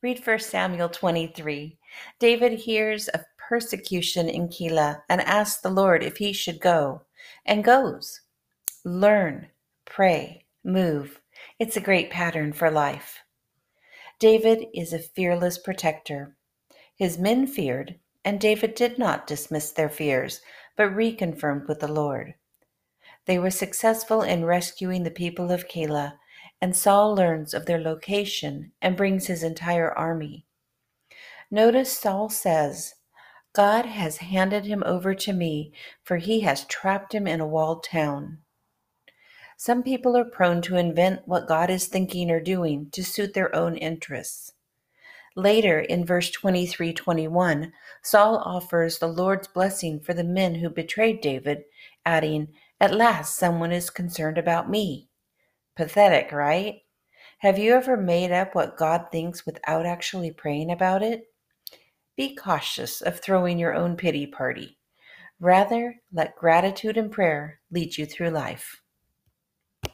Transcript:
Read 1 Samuel 23. David hears of persecution in Keilah and asks the Lord if he should go, and goes. Learn, pray, move. It's a great pattern for life. David is a fearless protector. His men feared, and David did not dismiss their fears, but reconfirmed with the Lord. They were successful in rescuing the people of Keilah, and Saul learns of their location and brings his entire army. Notice Saul says, God has handed him over to me, for he has trapped him in a walled town. Some people are prone to invent what God is thinking or doing to suit their own interests. Later in verse 23 21, Saul offers the Lord's blessing for the men who betrayed David, adding, At last someone is concerned about me. Pathetic, right? Have you ever made up what God thinks without actually praying about it? Be cautious of throwing your own pity party. Rather, let gratitude and prayer lead you through life.